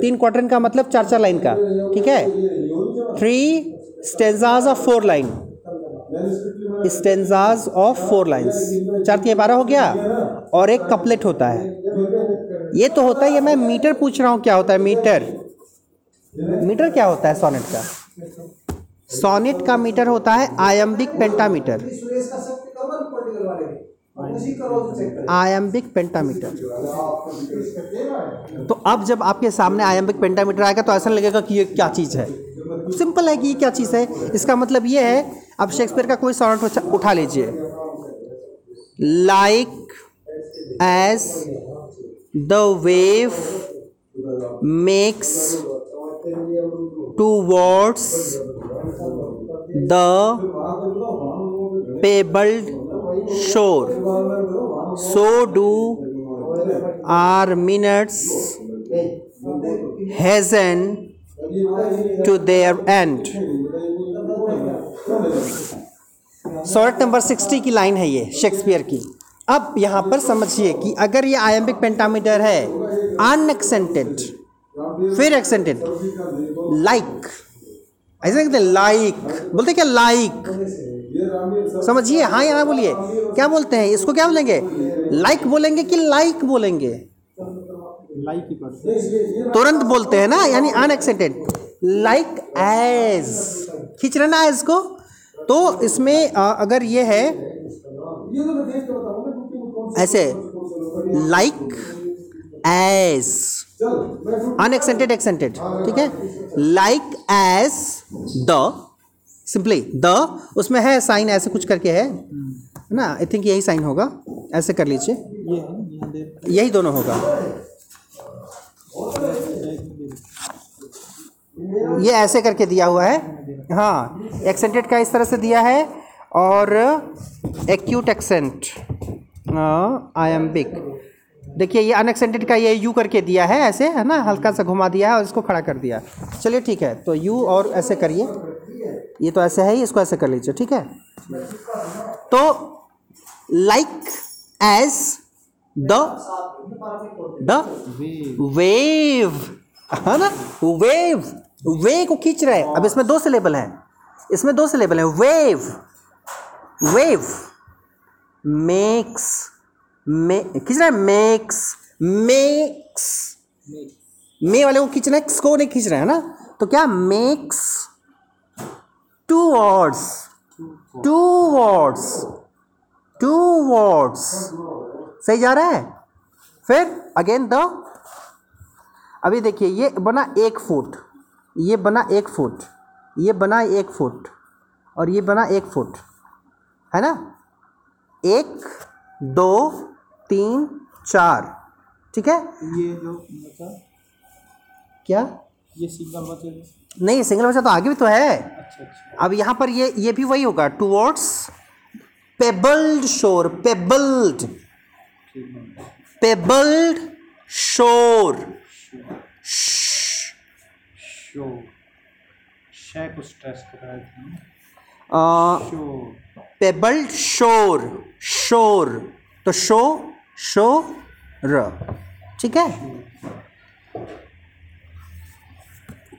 तीन क्वार्टरेन का मतलब चार चार लाइन का, ठीक है? Three stanzas of four line stanzas of four lines चार तीन बारह हो गया, और एक कपलेट होता है। ये तो होता है ये मैं मीटर पूछ रहा हूँ, क्या होता है? मीटर। मीटर क्या होता है, सोनेट का? सोनेट का मीटर होता है आयम्बिक पेंटामीटर। Iambic pentameter. तो अब जब आपके सामने आयम्बिक पेंटामीटर आएगा तो ऐसा लगेगा कि ये क्या चीज़ है। सिंपल है कि ये क्या चीज़ है। इसका मतलब ये है अब शेक्सपियर का कोई सॉनेट उठा- लीजिए। Like as the wave makes towards the pebbled shore so do our minutes hasten to their end sonnet number 60 की लाइन है ये, शेक्सपियर की। अब यहाँ पर समझिए कि अगर ये आयम्बिक पेंटामीटर है, अनएक्सेंटेड, फिर एक्सेंटेड लाइक ऐसे कहते लाइक बोलते क्या लाइक समझिए? हाँ या ना बोलिए? क्या बोलते हैं? इसको क्या बोलेंगे? लाइक बोलेंगे कि लाइक बोलेंगे? तुरंत बोलते हैं ना? यानी अनएक्सेंटेड लाइक एज खींच रहे ना एज को? तो इसमें अगर ये है ऐसे लाइक एज अनएक्सेंटेड एक्सेंटेड ठीक है? Like as the simply the, उसमें है साइन ऐसे कुछ करके है ना? आई थिंक यही साइन होगा, ऐसे कर लीजिए। यहाँ दोनों होगा। ये ऐसे करके दिया हुआ है। हाँ एक्सेंटेड का इस तरह से दिया है, और एक्यूट एक्सेंट आयम्बिक देखिए, ये अनएक्सेंटेड का ये यू करके दिया है, ऐसे, है ना? हल्का सा घुमा दिया है और इसको खड़ा कर दिया चलिए, ठीक है तो यू और ऐसे करिए। ये तो ऐसे है ही, इसको ऐसे कर लीजिए, ठीक है? तो लाइक एज द वेव है ना? वेव वे को खींच रहे अब इसमें दो सिलेबल है। इसमें दो सिलेबल है। वेव वेव मेक्स मे खींच रहा है मेक्स मेक्स, मे वाले को खींच रहे हैं को नहीं खींच रहे हैं ना? तो क्या makes? Towards towards towards सही जा रहा है? फिर अगेन द अभी देखिए, ये बना एक फुट ये बना एक फुट ये बना एक फुट और ये बना एक फुट है ना? एक, दो तीन चार। ठीक है? ये जो मतलब क्या? ये सिंगल बचे नहीं सिंगल बचा तो आगे भी तो है। अच्छा अच्छा। अब यहाँ पर ये ये भी वही होगा। टूवर्ड्स पेबल्ड शोर पेबल्ड पेबल्ड शोर पेबल्ड शोर शोर तो शो शो र। ठीक है?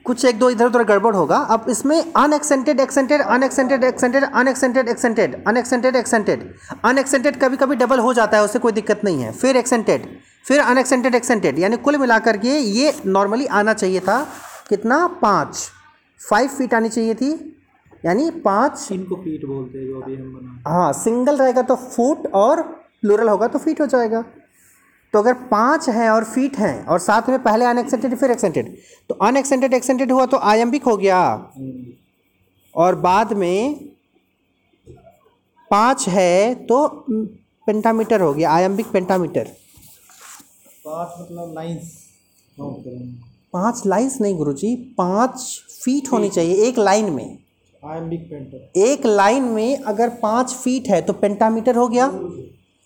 कुछ एक दो इधर उधर गड़बड़ होगा। अब इसमें unaccented accented unaccented accented unaccented accented unaccented accented unaccented कभी कभी डबल हो जाता है उससे कोई दिक्कत नहीं है। फिर एक्सेंटेड फिर अनएक्सेंटेड एक्सेंटेड यानी कुल मिलाकर के ये नॉर्मली आना चाहिए था। कितना? पाँच। फाइव फीट आनी चाहिए थी। यानी पाँच इनको फीट बोलते हैं जो अभी हम बना हाँ। सिंगल रहेगा तो फुट और प्लूरल होगा तो फीट हो जाएगा। तो अगर पाँच हैं और फीट हैं और साथ में पहले अनएक्सेंटेड फिर एक्सेंटेड तो अनएक्सेंटेड एक्सेंटेड हुआ तो आयम्बिक हो गया। और बाद में पाँच है तो पेंटामीटर हो गया आयम्बिक पेंटामीटर पाँच मतलब लाइन्स पाँच लाइंस नहीं गुरुजी पाँच फीट होनी चाहिए एक लाइन में। आयम्बिक पेंटर एक लाइन में अगर पाँच फीट है तो पेंटामीटर हो गया।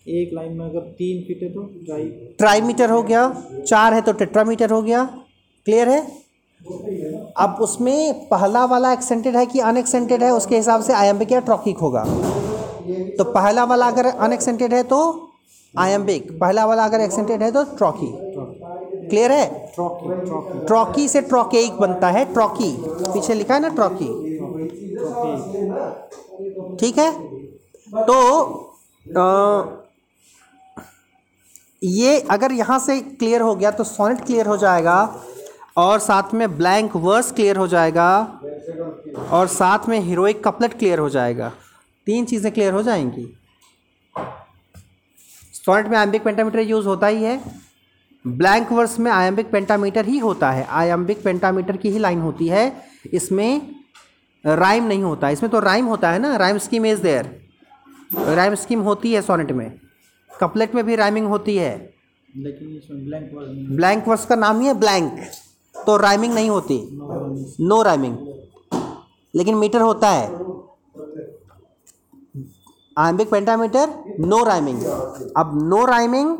एक लाइन में अगर तीन फीट है तो ट्राई ट्राईमीटर हो गया चार है तो टेट्रामीटर हो गया। क्लियर है? अब उसमें पहला वाला एक्सेंटेड है कि अनएक्सेंटेड है उसके हिसाब से आयम्बिक या ट्रॉकिक होगा। तो पहला वाला अगर अनएक्सेंटेड है तो आयम्बिक पहला वाला अगर एक्सेंटेड है तो ट्रॉकी क्लियर है? ट्रॉकी से ट्रॉकेइक बनता है ट्रॉकी पीछे लिखा है ना ट्रॉकी ठीक है? तो अ, ये अगर यहाँ से क्लियर हो गया तो सोनेट क्लियर हो जाएगा और साथ में ब्लैंक वर्स क्लियर हो जाएगा और साथ में हीरोइक कपलेट क्लियर हो जाएगा। तीन चीज़ें क्लियर हो जाएँगी। सॉनेट में आयम्बिक पेंटामीटर यूज़ होता ही है। ब्लैंक वर्स में आयम्बिक पेंटामीटर ही होता है। आयम्बिक पेंटामीटर की ही लाइन होती है। इसमें राइम नहीं होता। इसमें तो राइम होता है ना? Rhyme scheme is there rhyme scheme होती है सॉनेट में। कपलेट में भी राइमिंग होती है। लेकिन इसमें ब्लैंक वर्ड ब्लैंक वर्स का नाम ही है ब्लैंक तो राइमिंग नहीं होती। नो राइमिंग लेकिन मीटर होता है। आयम्बिक पेंटामीटर नो राइमिंग अब no rhyming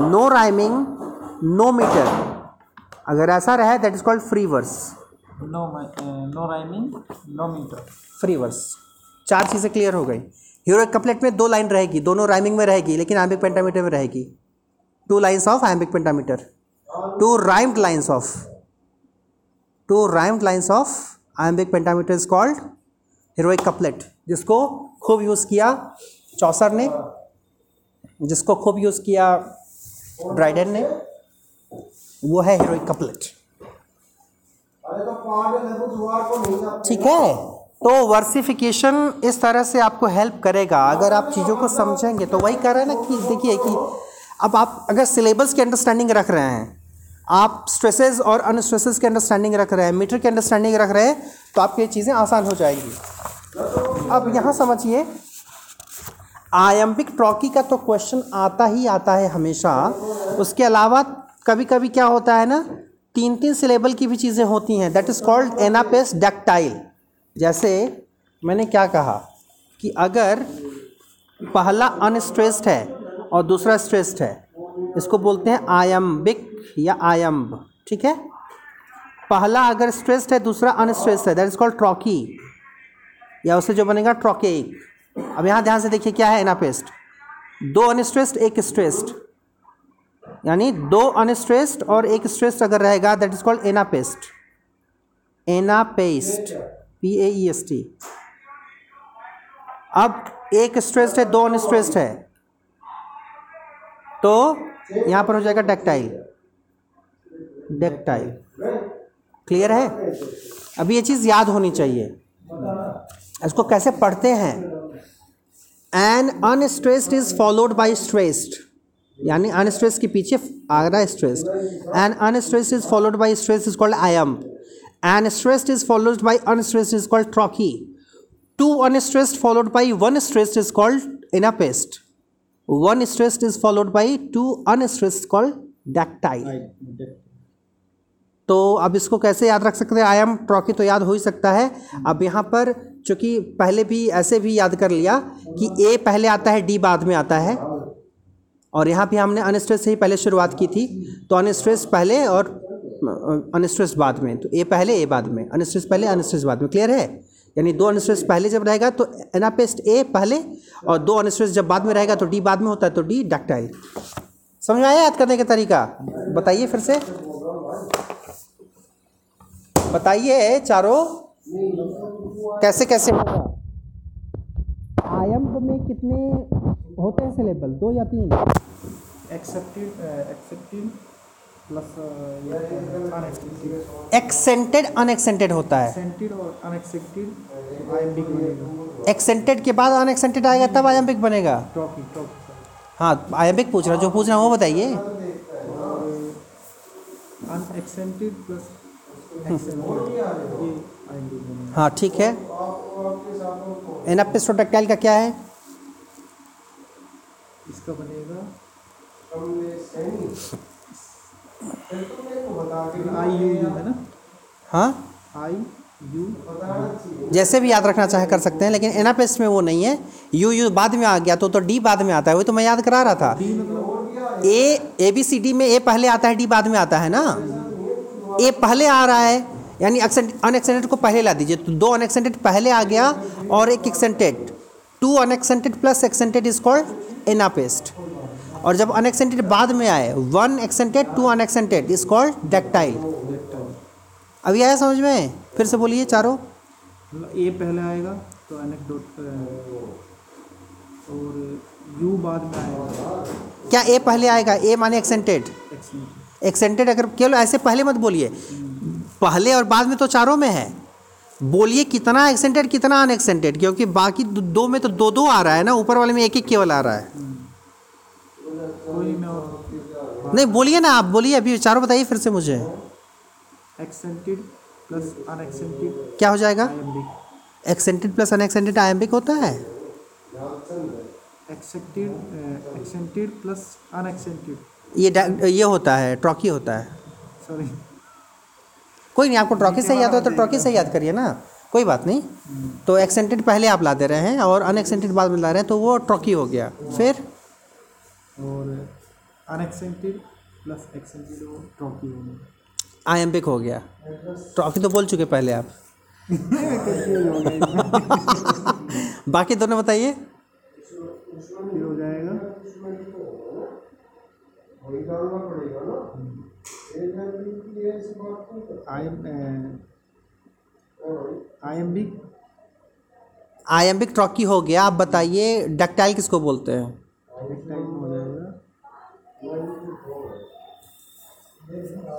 no rhyming no metre अगर ऐसा रहे that is called free verse no no rhyming no metre free verse चार चीज़ें क्लियर हो गई। हीरोइक कपलेट में दो लाइन रहेगी, दोनों राइमिंग में रहेगी, लेकिन आयम्बिक पेंटामीटर में रहेगी। Two lines of iambic pentameter two rhymed lines of two rhymed lines of iambic pentameter is called heroic couplet जिसको खूब यूज़ किया चौसर ने, जिसको खूब यूज़ किया ड्राइडन ने, वो है हीरोइक कपलेट ठीक है? तो वर्सिफिकेशन इस तरह से आपको हेल्प करेगा। अगर आप चीज़ों को समझेंगे तो वही कह रहे हैं ना कि देखिए कि अब आप अगर सिलेबस की अंडरस्टैंडिंग रख रहे हैं, आप स्ट्रेसेस और अनस्ट्रेसेस की अंडरस्टैंडिंग रख रहे हैं मीटर की अंडरस्टैंडिंग रख रहे हैं तो आपकी चीज़ें आसान हो जाएँगी। अब यहाँ समझिए, आयम्बिक ट्रॉकी का तो क्वेश्चन आता ही आता है हमेशा। उसके अलावा कभी कभी क्या होता है ना तीन तीन सिलेबल की भी चीज़ें होती हैं। That is called anapaest dactyl जैसे मैंने क्या कहा कि अगर पहला अनस्ट्रेस्ड है और दूसरा स्ट्रेस्ड है, इसको बोलते हैं आयम्बिक या आयम्ब, ठीक है? पहला अगर स्ट्रेस्ड है, दूसरा अनस्ट्रेस्ड है दैट इज़ कॉल्ड ट्रॉकी या उससे जो बनेगा ट्रॉकेक अब यहाँ ध्यान से देखिए क्या है एनापेस्ट दो अनस्ट्रेस्ड एक स्ट्रेस्ड यानी दो अनस्ट्रेस्ड और एक स्ट्रेस्ड अगर रहेगा that is called anapaest anapaest P A E S T अब एक स्ट्रेस्ड है, दो अनस्ट्रेस्ड है। तो यहाँ पर हो जाएगा डेक्टाइल डेक्टाइल क्लियर है? अभी ये चीज़ याद होनी चाहिए। इसको कैसे पढ़ते हैं? An unstressed is followed by stressed यानी अनस्ट्रेस के पीछे आ रहा है stressed an unstressed is followed by stress is called iamb an stressed is followed by unstressed is called trochee two unstressed followed by one stressed is called anapaest one stressed is followed by two unstressed called dactyl तो अब इसको कैसे याद रख सकते हैं? आई एम ट्रॉकी तो याद हो ही सकता है। अब यहाँ पर चूँकि पहले भी ऐसे भी याद कर लिया कि ए पहले आता है डी बाद में आता है। और यहाँ भी हमने अनस्ट्रेस से ही पहले शुरुआत की थी। तो अनस्ट्रेस पहले और अनस्ट्रेस बाद में तो ए पहले, ए बाद में अनस्ट्रेस पहले अनस्ट्रेस बाद में क्लियर है? यानी दो अनस्ट्रेस पहले जब रहेगा तो एनापेस्ट ए पहले और दो अनस्ट्रेस जब बाद में रहेगा तो डी बाद में होता है तो डी डक्टाइल। समझ में आया याद करने का तरीका? बताइए फिर से। बताइए चारों। कैसे कैसे होगा? आयम्ब में कितने होते हैं सिलेबल दो या तीन? Accepted accepted plus accented unaccented होता है। एक्सेंटेड और अनएक्सेप्टेड आई बनेगा। एक्सेंटेड के बाद अनएक्सेंटेड आएगा तब आयम्बिक बनेगा। हाँ आयम्बिक पूछ रहा जो पूछ रहा हूँ वो बताइए। प्लस हाँ ठीक है। एनापिस्टोटेक्टाइल का क्या है? इसका बनेगा। आई यू यू है ना? हाँ? आई यू जैसे भी याद रखना चाहे कर सकते हैं लेकिन एनापेस्ट में वो नहीं है। यू यू बाद में आ गया तो तो डी बाद में आता है वही तो मैं याद करा रहा था। मतलब ए ए बी सी डी में ए पहले आता है डी बाद में आता है ना? ए पहले आ रहा है यानी अनएक्सेंटेड को पहले ला दीजिए। तो दो अनएक्सेंटेड पहले आ गया और एक accented two unaccented plus accented is called anapaest और जब अनएक्सेंटेड बाद में आए one accented two unaccented is called dactyl अभी आया समझ में? फिर से बोलिए चारों। ए पहले आएगा तो एनेक्डोट और यू बाद में आएगा। क्या ए पहले आएगा? ए माने एक्सेंटेड एक्सेंटेड अगर केवल ऐसे पहले मत बोलिए। पहले और बाद में तो चारों में है। बोलिए कितना एक्सेंटेड कितना अनएक्सेंटेड क्योंकि बाकी दो में तो दो दो आ रहा है ना ऊपर वाले में एक एक केवल आ रहा है कोई मैं और नहीं बोलिए ना आप बोलिए अभी विचारों बताइए फिर से मुझे। एक्सेंटेड प्लस अनएक्सेंटेड क्या हो जाएगा? एक्सेंटेड प्लस अनएक्सेंटेड आयम्बिक होता है। एक्सेंटेड एक्सेंटेड प्लस अनएक्सेंटेड ये ये होता है ट्रॉकी होता है। सॉरी कोई नहीं आपको ट्रॉकी से याद हो तो ट्रॉकी से याद करिए ना। कोई बात नहीं। तो एक्सेंटेड पहले आप ला दे रहे हैं और अनएक्सेंटेड बाद में ला रहे हैं तो वो ट्रॉकी हो गया। फिर? और अनएक्सेंटेड प्लस एक्सेंटेड वो ट्रॉकी हो आयम्बिक हो गया। ट्रॉकी तो बोल चुके पहले आप। बाकी दोनों बताइए। फिर हो जाएगा। आई आयम्बिक आयम्बिक ट्रॉकी हो गया। आप बताइए डक्टाइल किसको बोलते हैं एक टाइप में हो जाएगा शुरू वाला क्या लिखा है?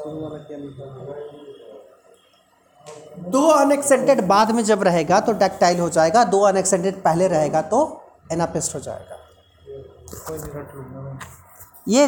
दो अनएक्सेंटेड बाद में जब रहेगा तो डैक्टाइल हो जाएगा। दो अनएक्सेंटेड पहले रहेगा तो एनापेस्ट हो जाएगा। ये